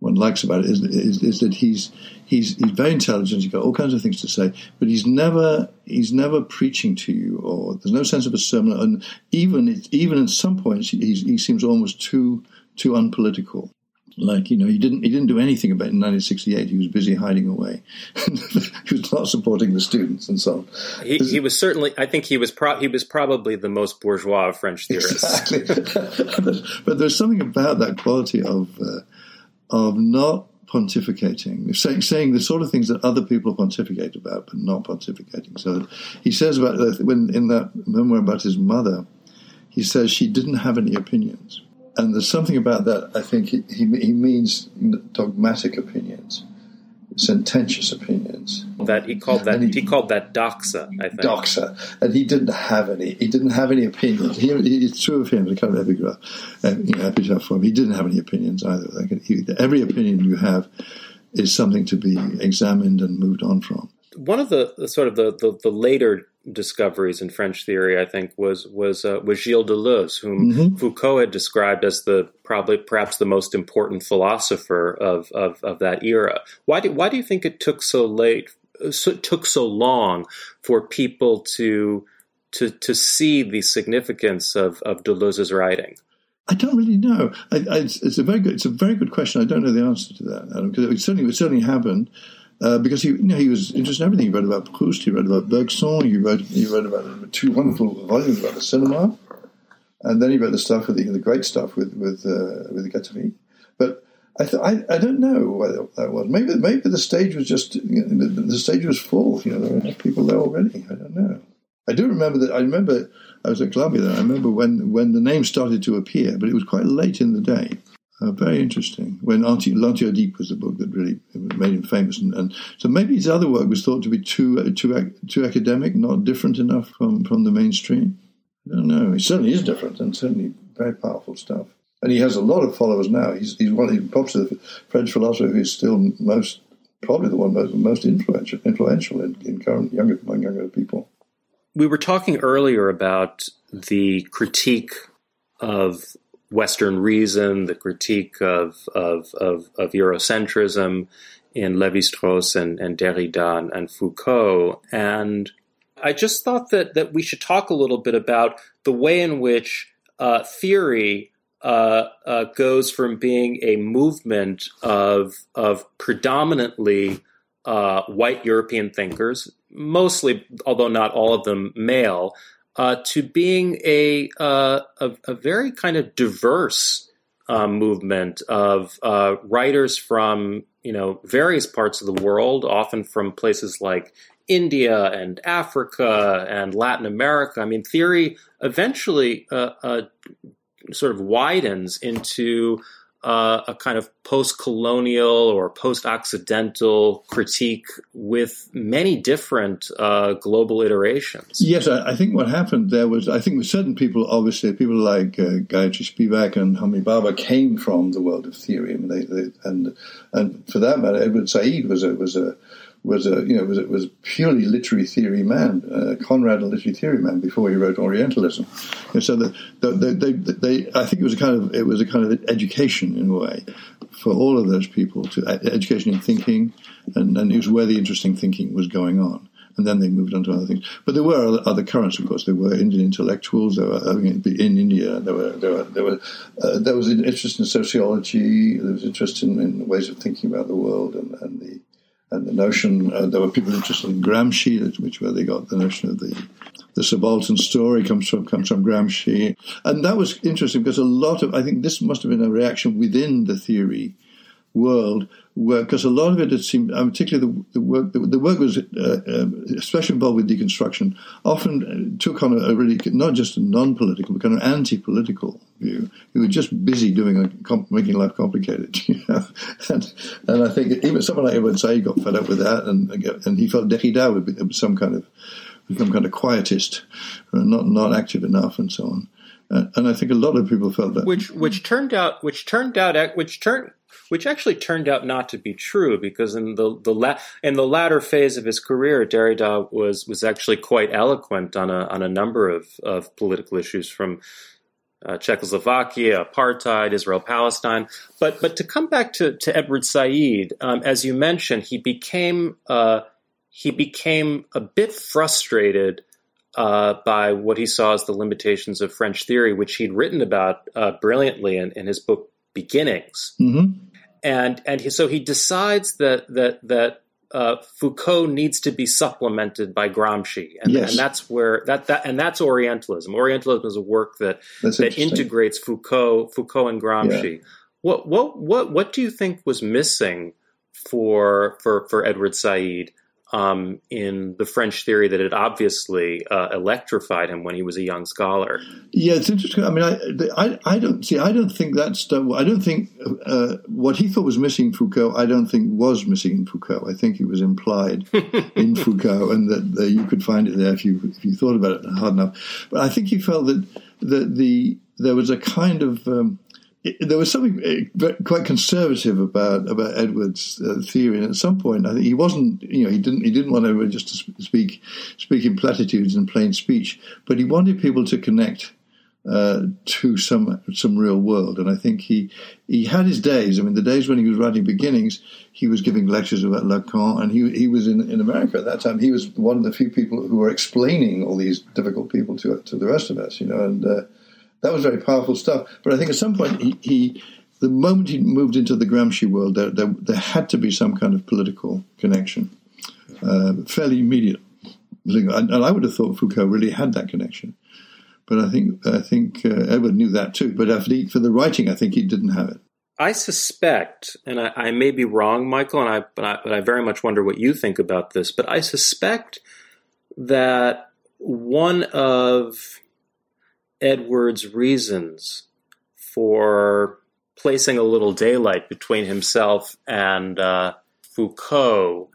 one likes about it is, is, is, that he's he's he's very intelligent. He's got all kinds of things to say, but he's never he's never preaching to you, or there's no sense of a sermon. And even even at some points, he, he seems almost too too unpolitical. Like you know, he didn't he didn't do anything about it in 1968. He was busy hiding away. he was not supporting the students and so on. He, he was certainly. I think he was. Pro, he was probably the most bourgeois of French theorists. Exactly. but there's something about that quality of uh, of not pontificating, saying, saying the sort of things that other people pontificate about, but not pontificating. So he says about when in that memoir about his mother, he says she didn't have any opinions and there's something about that. I think he he, he means dogmatic opinions sententious opinions. That he called that he, he, called that doxa. I think doxa, and he didn't have any. He didn't have any opinions. He, it's true of him. The kind of epigraph, uh, you know, epitaph for him. He didn't have any opinions either. Like every opinion you have is something to be examined and moved on from. One of the, the sort of the, the, the later discoveries in French theory, I think, was was uh, was Gilles Deleuze, whom mm-hmm. Foucault had described as the probably perhaps the most important philosopher of of, of that era. Why do why do you think it took so late, so, took so long for people to to to see the significance of of Deleuze's writing? I don't really know. I, I, it's, it's, a very good. It's a very good question. I don't know the answer to that, Adam, because it certainly it certainly happened. Uh, because he, you know, he was interested in everything. He read about Proust, he read about Bergson, he read, he read about two wonderful volumes about the cinema, and then he read the stuff with the, the great stuff with with uh, with Guattari. But I, th- I, I don't know whether that was. Maybe maybe the stage was just you know, the, the, stage was full. You know, there were enough people there already. I don't know. I do remember that. I remember I was at Columbia then. I remember when when the name started to appear, but it was quite late in the day. Uh, very interesting. When L'Anti-Oedipe was the book that really made him famous, and, and, so maybe his other work was thought to be too too too academic, not different enough from from the mainstream. I don't know. He certainly is different, and certainly very powerful stuff. And he has a lot of followers now. He's he's one of probably the French philosopher who's still most probably the one most, most influential influential in, in current younger among younger people. We were talking earlier about the critique of Western reason, the critique of, of, of, of Eurocentrism in Lévi-Strauss and, and Derrida and, and, Foucault. And I just thought that, that we should talk a little bit about the way in which uh, theory uh, uh, goes from being a movement of, of predominantly uh, white European thinkers, mostly, although not all of them male, uh, to being a, uh, a, a very kind of diverse uh, movement of uh, writers from you know various parts of the world, often from places like India and Africa and Latin America. I mean, theory eventually uh, sort of widens into uh, a kind of post-colonial or post-occidental critique with many different uh, global iterations. Yes, I, I, think what happened there was I think with certain people, obviously, people like uh, Gayatri Spivak and Homi Bhabha came from the world of theory, I mean, they, they, and and for that matter, Edward Said was a was a was a you know was was purely literary theory man, uh, Conrad, a literary theory man before he wrote Orientalism. And so the, the, the, they, they, I think it was a kind of it was a kind of education in a way for all of those people to education in thinking, and, and it was where the interesting thinking was going on. And then they moved on to other things. But there were other, other currents, of course. There were Indian intellectuals. There were I mean, in India. There were there were there, were, uh, there was an interest in sociology. There was interest in, in ways of thinking about the world and, and the and the notion uh, there were people interested in Gramsci, which where they got the notion of the the subaltern story comes from comes from Gramsci, and that was interesting because a lot of I think this must have been a reaction within the theory world where because a lot of it, it seemed, uh, particularly the, the work, the, the, work was uh, uh, especially involved with deconstruction, often uh, took on a, a, really not just a non-political but kind of anti-political view. You were just busy doing a, making life complicated, you know? and, and I think even someone like Edward Said got fed up with that, and and he felt Derrida would be some kind of some kind of quietist, not not active enough, and so on. And I think a lot of people felt that, which which turned out which turned out which turned which actually turned out not to be true because in the the la- in the latter phase of his career, Derrida was was actually quite eloquent on a on a number of of political issues from. Uh, Czechoslovakia, apartheid, Israel, Palestine, but but to come back to, to Edward Said, um, as you mentioned, he became uh, he became a bit frustrated uh, by what he saw as the limitations of French theory, which he'd written about uh, brilliantly in, in, his book Beginnings. Mm-hmm and and he, so he decides that that that uh, Foucault needs to be supplemented by Gramsci, and, yes. and, that's where that, that and that's Orientalism. Orientalism is a work that that's that integrates Foucault, Foucault and Gramsci. Yeah. What what what what do you think was missing for for for Edward Said um, in the French theory that had obviously uh, electrified him when he was a young scholar. Yeah, it's interesting. I mean, I, I, I don't see. I don't think that stuff. I don't think uh, what he thought was missing in Foucault. I don't think was missing in Foucault. I think it was implied in Foucault, and that you could find it there if you if you thought about it hard enough. But I think he felt that that the there was a kind of um, there was something uh, quite conservative about about Edwards' uh, theory, and at some point, I think he wasn't. You know, he didn't he didn't want everyone just to speak speak in platitudes and plain speech, but he wanted people to connect uh, to some some real world. And I think he he had his days. I mean, the days when he was writing Beginnings, he was giving lectures about Lacan, and he he was in in America at that time. He was one of the few people who were explaining all these difficult people to to the rest of us. You know, and uh, that was very powerful stuff. But I think at some point he, he the moment he moved into the Gramsci world, there, there, there had to be some kind of political connection, uh, fairly immediate. And, I would have thought Foucault really had that connection, but I think I think uh, Edward knew that too. But for the writing, I think he didn't have it. I suspect, and I, I may be wrong, Michael, and I but, I but I very much wonder what you think about this. But I suspect that one of Edwards' reasons for placing a little daylight between himself and uh, Foucault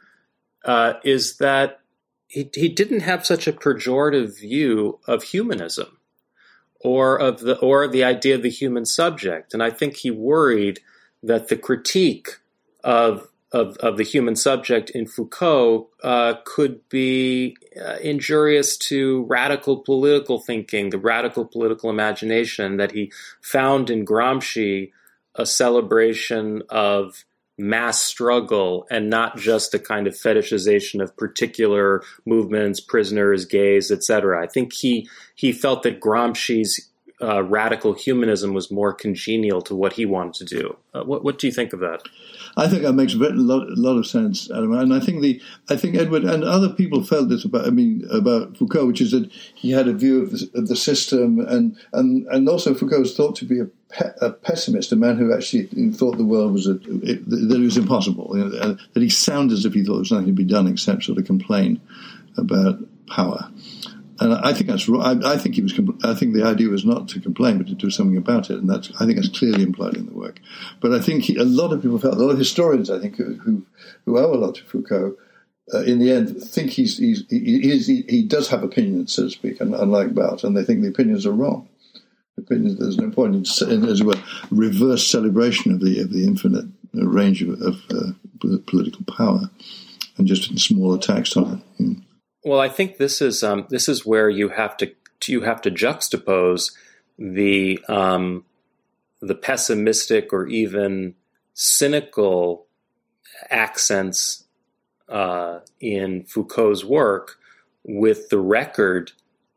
uh, is that he, he didn't have such a pejorative view of humanism or of the or the idea of the human subject, and I think he worried that the critique of of, of the human subject in Foucault uh, could be uh, injurious to radical political thinking, the radical political imagination that he found in Gramsci a celebration of mass struggle and not just a kind of fetishization of particular movements, prisoners, gays, etc. I think he he felt that Gramsci's uh, radical humanism was more congenial to what he wanted to do. Uh, what, what do you think of that? I think that makes a lot, lot of sense, Adam. And I think the I think Edward and other people felt this about I mean about Foucault, which is that he had a view of the, of the system, and and and also Foucault was thought to be a, a pessimist, a man who actually thought the world was a, it, that it was impossible, you know, that he sounded as if he thought there was nothing to be done except sort of complain about power and I think that's right. I, think he was. I think the idea was not to complain, but to do something about it, and that's. I think that's clearly implied in the work. But I think he, a lot of people felt, a lot of historians, I think, who who owe a lot to Foucault, uh, in the end, think he's, he's he, he, he, does have opinions, so to speak, unlike Barthes, and they think the opinions are wrong. Opinions, there's no point in, in as were, reverse celebration of the of the infinite range of, of uh, political power, and just small attacks on it. You know. Well, I think this is um, this is where you have to you have to juxtapose the um, the pessimistic or even cynical accents uh, in Foucault's work with the record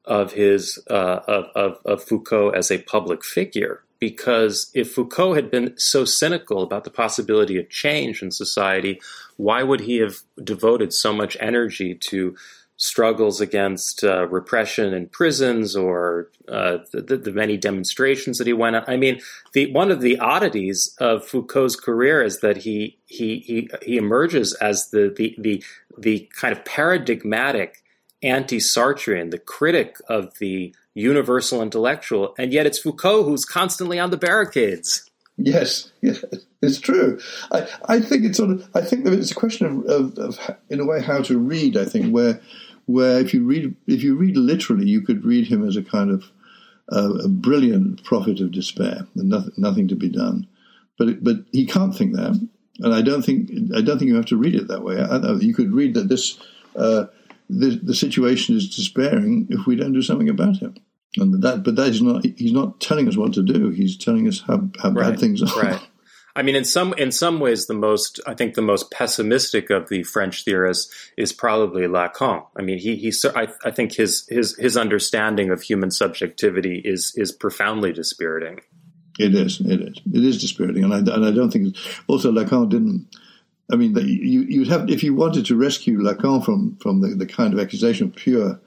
of his uh, of, of, of Foucault as a public figure. Because if Foucault had been so cynical about the possibility of change in society, why would he have devoted so much energy to struggles against uh, repression in prisons or uh, the, the, many demonstrations that he went on. I mean, the, one of the oddities of Foucault's career is that he he he, he emerges as the, the the the kind of paradigmatic anti-Sartrean, the critic of the universal intellectual, and yet it's Foucault who's constantly on the barricades. Yes, yes, it's true. I, I think it's sort of. I think it's a question of, of, of, in a way, how to read. I think where where if you read if you read literally, you could read him as a kind of uh, a brilliant prophet of despair and nothing, nothing to be done. But but he can't think that, and I don't think I don't think you have to read it that way. I, you could read that this, uh, the, the situation is despairing if we don't do something about it. And that, but that is not. He's not telling us what to do. He's telling us how, how right, bad things are. Right. I mean, in some in some ways, the most I think the most pessimistic of the French theorists is probably Lacan. I mean, he he I, I think his his his understanding of human subjectivity is is profoundly dispiriting. It is. It is. It is dispiriting, and I and I don't think also Lacan didn't. I mean, you you'd have if you wanted to rescue Lacan from from the, the kind of accusation of pure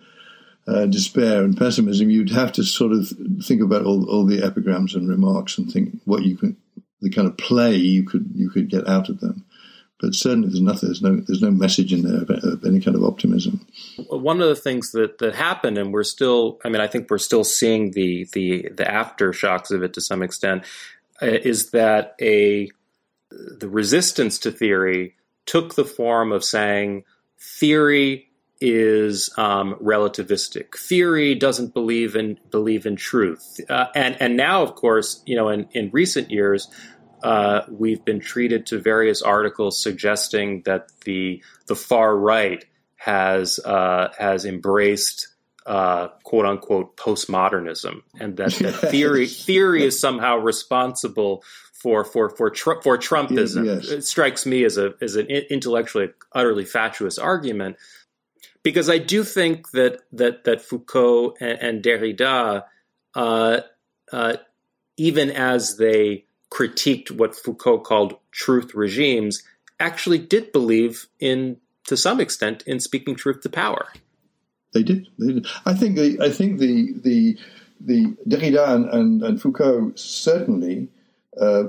uh, despair and pessimism, you'd have to sort of think about all, all the epigrams and remarks and think what you can the kind of play you could you could get out of them. but certainly there's nothing. There's no. There's no message in there of, of any kind of optimism. One of the things that that happened, and we're still. I mean, I think we're still seeing the the the aftershocks of it to some extent. Uh, is that a the resistance to theory took the form of saying theory is um, relativistic. Theory doesn't believe in believe in truth, uh, and and now, of course, you know, in in recent years, uh, we've been treated to various articles suggesting that the the far right has uh, has embraced uh, quote unquote postmodernism, and that, that theory theory is somehow responsible for for for tr- for Trumpism. Yes. It strikes me as a as an intellectually utterly fatuous argument, because I do think that that that Foucault and, and Derrida, uh, uh, even as they critiqued what Foucault called truth regimes, actually did believe in, to some extent, in speaking truth to power. They did. They did. I think. The, I think the the the Derrida and, and, and Foucault certainly uh,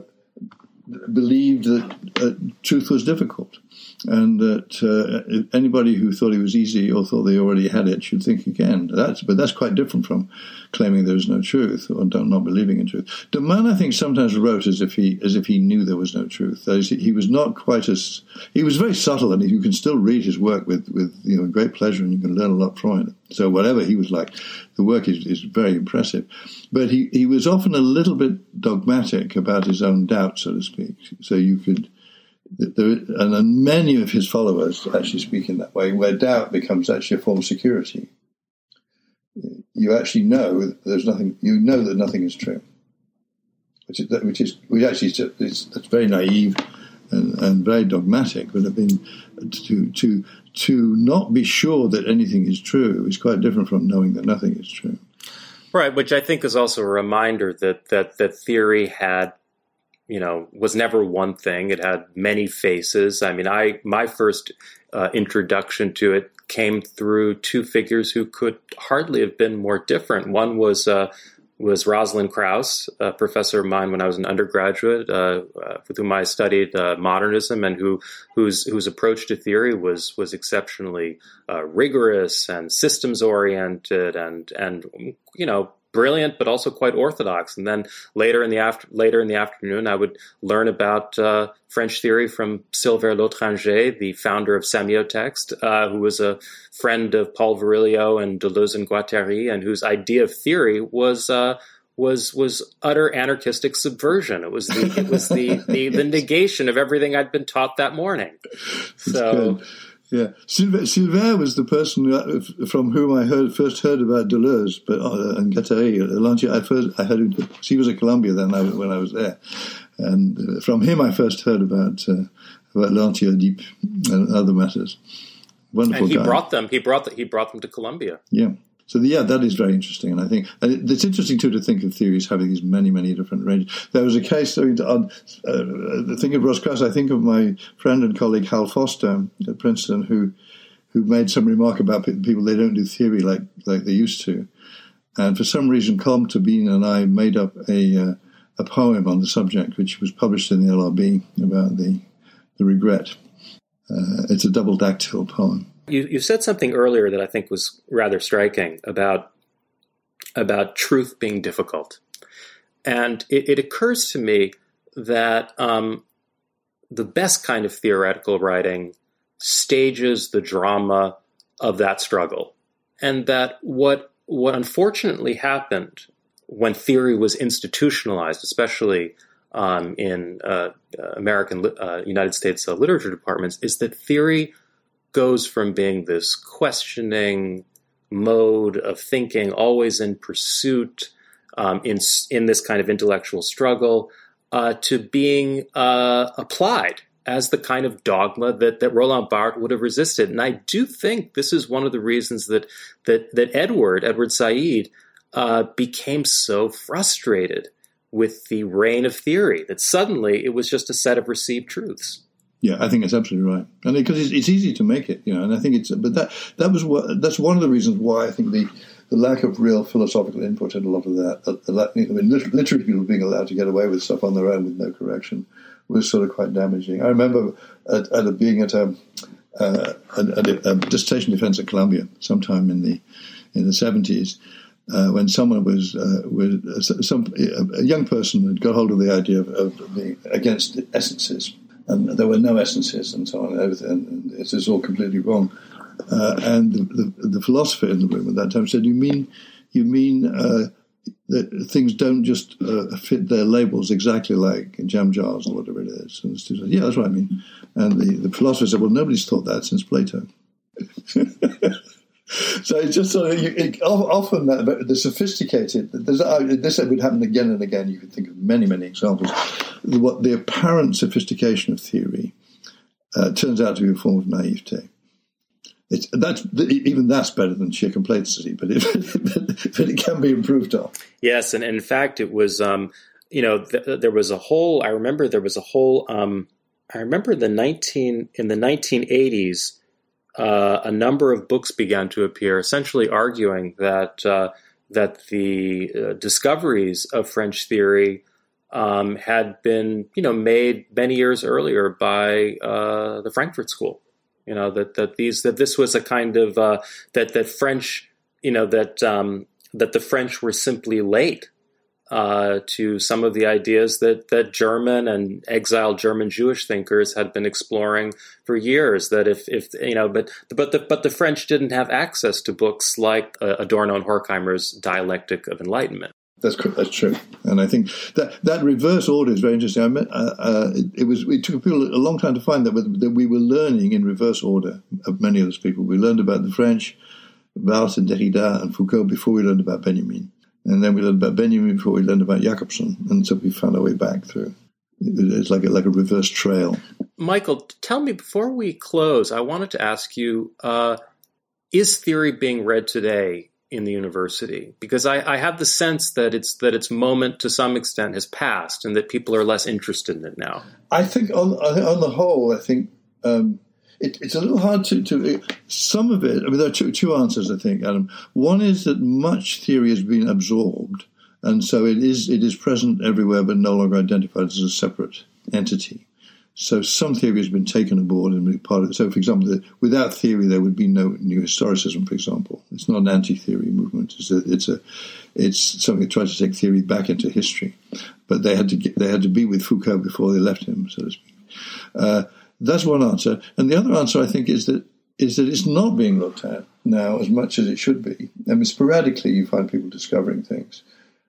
believed that uh, truth was difficult and that uh, anybody who thought it was easy or thought they already had it should think again. That's, but that's quite different from claiming there is no truth or not believing in truth. De Man, I think, sometimes wrote as if he as if he knew there was no truth. he was not quite as he was very subtle, and you can still read his work with with you know great pleasure, and you can learn a lot from it. So whatever he was like, the work is, is very impressive. But he, he was often a little bit dogmatic about his own doubt, so to speak. So you could there, and many of his followers actually speak in that way, where doubt becomes actually a form of security. You actually know there's nothing. You know that nothing is true, which is which is which actually is that's very naive and, and very dogmatic. But have been to to to not be sure that anything is true is quite different from knowing that nothing is true. Right, which I think is also a reminder that that that theory had you know was never one thing. It had many faces. I mean i my first uh, introduction to it came through two figures who could hardly have been more different. One was uh, was Rosalind Krauss, a professor of mine when I was an undergraduate, uh, uh with whom I studied uh, modernism, and who whose whose approach to theory was was exceptionally uh, rigorous and systems oriented, and and you know brilliant but also quite orthodox. And then later in the after later in the afternoon, I would learn about uh, French theory from Sylvère Lotringer, the founder of Semiotext, uh, who was a friend of Paul Virilio and Deleuze and Guattari, and whose idea of theory was. Uh, was was utter anarchistic subversion. It was the it was the, the, the negation of everything I'd been taught that morning. So yeah, Sylvère, was the person from whom I heard first heard about Deleuze, but uh, and Guattari. I first I heard he was at Columbia then when I was there, and uh, from him I first heard about uh, about l'anti-Oedipe and other matters. Wonderful and he guy. brought them. He brought the, he brought them to Columbia. Yeah. So the, yeah, that is very interesting, and I think and it's interesting too to think of theories having these many, many different ranges. There was a case. I mean, on, uh, think of Ross Krauss. I think of my friend and colleague Hal Foster at Princeton, who who made some remark about people they don't do theory like like they used to, and for some reason, Colm Tóibín and I made up a uh, a poem on the subject, which was published in the LRB about the the regret. Uh, it's a double dactyl poem. You, you said something earlier that I think was rather striking about about truth being difficult, and it, it occurs to me that um, the best kind of theoretical writing stages the drama of that struggle, and that what what unfortunately happened when theory was institutionalized, especially um, in uh, American uh, United States uh, literature departments, is that theory goes from being this questioning mode of thinking, always in pursuit, um, in in this kind of intellectual struggle, uh, to being uh, applied as the kind of dogma that that Roland Barthes would have resisted. And I do think this is one of the reasons that that that Edward Edward Said uh, became so frustrated with the reign of theory that suddenly it was just a set of received truths. Yeah, I think that's absolutely right, and because it's, it's, easy to make it, you know, and I think it's. But that that was what that's one of the reasons why I think the the lack of real philosophical input in a lot of that. I mean, literally people being allowed to get away with stuff on their own with no correction was sort of quite damaging. I remember at, at a, being at a, uh, a, a, dissertation defense at Columbia sometime in the in the seventies. Uh, when someone was, uh, uh, some a young person had got hold of the idea of, of being against essences, and there were no essences and so on, and everything. And it is all completely wrong. Uh, and the, the, the, philosopher in the room at that time said, "You mean, you mean uh, that things don't just uh, fit their labels exactly like jam jars or whatever it is. And the student said, yeah, that's what I mean. And the, the philosopher said, well, nobody's thought that since Plato. so it's just sort of you, it, often that, the sophisticated. Uh, this would happen again and again. You could think of many, many examples. What the apparent sophistication of theory uh, turns out to be a form of naivete. It's, that's even that's better than sheer complacency, but it, but it can be improved on. Yes, and, and in fact, it was um, you know th- there was a whole. I remember there was a whole. Um, I remember the nineteen in the nineteen eighties. Uh, a number of books began to appear, essentially arguing that uh, that the uh, discoveries of French theory um, had been, you know, made many years earlier by uh, the Frankfurt School. You know that that these that this was a kind of uh, that that French you know that um, that the French were simply late uh, to some of the ideas that that German and exiled German Jewish thinkers had been exploring for years. That if if you know, but but the but the French didn't have access to books like uh, Adorno and Horkheimer's Dialectic of Enlightenment. That's that's true, and I think that that reverse order is very interesting. I met, uh, uh, it, it, was it took people a long time to find that, that we were learning in reverse order of many of those people. We learned about the French, Barthes and Derrida and Foucault before we learned about Benjamin, and then we learned about Benjamin before we learned about Jakobson, and so we found our way back through. It's like a, like a reverse trail. Michael, tell me before we close, I wanted to ask you: uh, Is theory being read today in the university because I, I, have the sense that it's that its moment to some extent has passed and that people are less interested in it now. I think on on the whole, I think um, it, it's a little hard to, to some of it. I mean, there are two, two answers. I think, Adam. One is that much theory has been absorbed, and so it is it is present everywhere, but no longer identified as a separate entity. So some theory has been taken aboard and part of it. So, for example, the, without theory, there would be no new historicism. For example, it's not an anti-theory movement. It's a, it's a, it's something that tries to take theory back into history. But they had to get, they had to be with Foucault before they left him, so to speak. Uh, that's one answer, and the other answer I think is that is that it's not being looked at now as much as it should be. I mean, sporadically you find people discovering things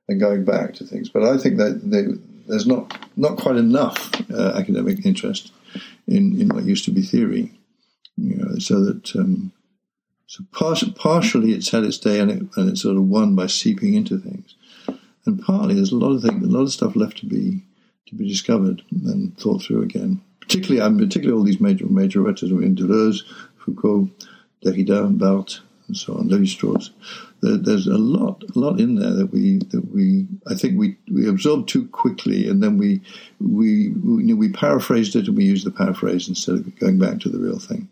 and going back to things, but I think that they there's not not quite enough uh, academic interest in, in what used to be theory. You know, so that um, so par- partially it's had its day and it and it's sort of won by seeping into things, and partly there's a lot of things, a lot of stuff left to be to be discovered and thought through again. Particularly, I'm particularly all these major major writers, I mean, Deleuze, Foucault, Derrida, Barthes, and so on, Lévi-Strauss there's a lot, a lot in there that we that we I think we we absorbed too quickly, and then we we we, you know, we paraphrased it and we used the paraphrase instead of going back to the real thing.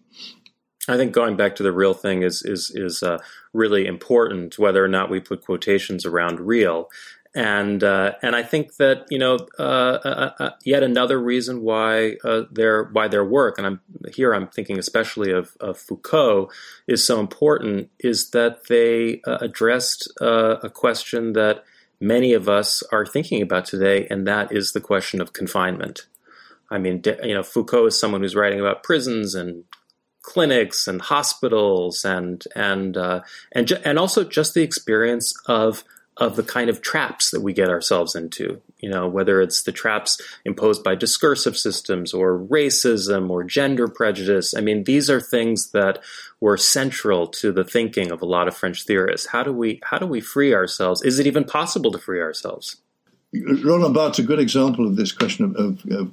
I think going back to the real thing is is is uh, really important, whether or not we put quotations around real and uh, and I think that you know uh, uh, uh, uh yet another reason why uh, their why their work and I'm here I'm thinking especially of, of Foucault is so important is that they addressed a question that many of us are thinking about today and that is the question of confinement. I mean you know Foucault is someone who's writing about prisons and clinics and hospitals and and and ju- and also just the experience of of the kind of traps that we get ourselves into. You know, whether it's the traps imposed by discursive systems or racism or gender prejudice. I mean, these are things that were central to the thinking of a lot of French theorists. How do we how do we free ourselves? Is it even possible to free ourselves? Roland Barthes a good example of this question of, of, of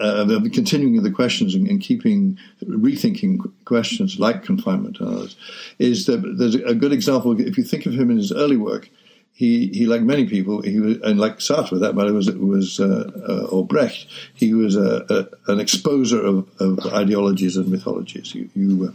uh, continuing the questions and, and, keeping rethinking questions like confinement and others is that there's a good example. If you think of him in his early work, he, he like many people, he was, and like Sartre, that matter was was uh, uh, or Brecht, he was a, a, an exposer of, of, ideologies and mythologies. You, you uh,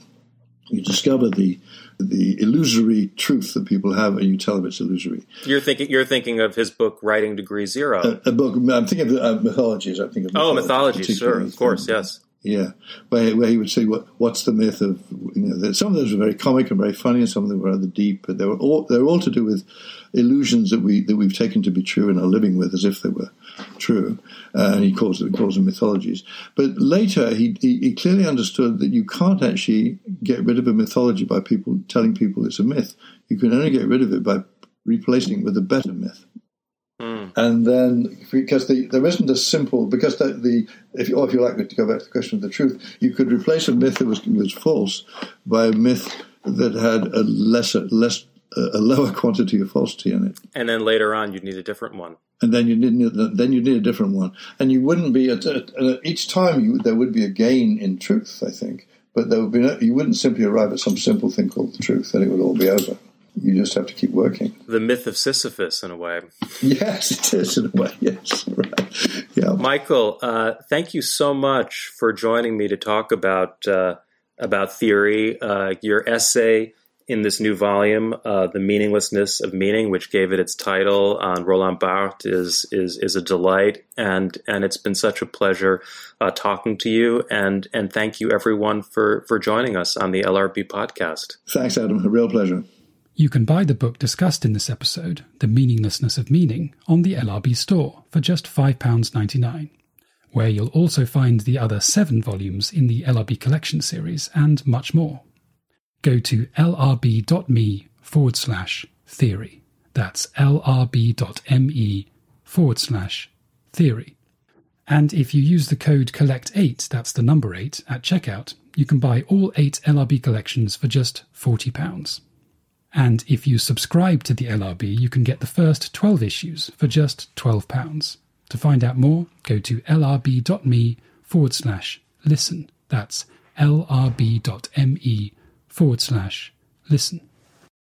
You discover the the illusory truth that people have, and you tell them it's illusory. You're thinking you're thinking of his book, Writing Degree Zero. A, a book. I'm thinking of uh, mythologies. I think of oh, mythologies. Sure, of course, yes. Yeah, where, where he would say, "What what's the myth of?" You know, some of those were very comic and very funny, and some of them were rather deep. But they were all they were all to do with illusions that we that we've taken to be true and are living with as if they were true. Uh, and he calls them, he calls them mythologies. But later, he, he, he clearly understood that you can't actually get rid of a mythology by people telling people it's a myth. You can only get rid of it by replacing it with a better myth. Mm. And then, because the, there isn't a simple, because the, the if you, or if you like to go back to the question of the truth, you could replace a myth that was, was false by a myth that had a lesser, less, a lower quantity of falsity in it. And then later on, you'd need a different one. And then you need, then you need a different one. And you wouldn't be at, at each time you, there would be a gain in truth, I think. But there would be no, you wouldn't simply arrive at some simple thing called the truth, and it would all be over you just have to keep working. The myth of Sisyphus, in a way. Yes, it is in a way. Yes, right. Yeah. Michael, uh, thank you so much for joining me to talk about uh, about theory. Uh, your essay in this new volume, uh, "The Meaninglessness of Meaning," which gave it its title on Roland Barthes, is is is a delight, and and it's been such a pleasure uh, talking to you. And and thank you everyone for for joining us on the LRB podcast. Thanks, Adam. A real pleasure. You can buy the book discussed in this episode, The Meaninglessness of Meaning, on the LRB store for just £5.99, where you'll also find the other seven volumes in the LRB collection series and much more. Go to lrb.me forward slash theory. That's lrb.me forward slash theory. And if you use the code COLLECT8, that's the number 8, at checkout, you can buy all eight LRB collections for just £40. And if you subscribe to the LRB, you can get the first 12 issues for just £12. To find out more, go to lrb.me forward slash listen. That's lrb.me forward slash listen.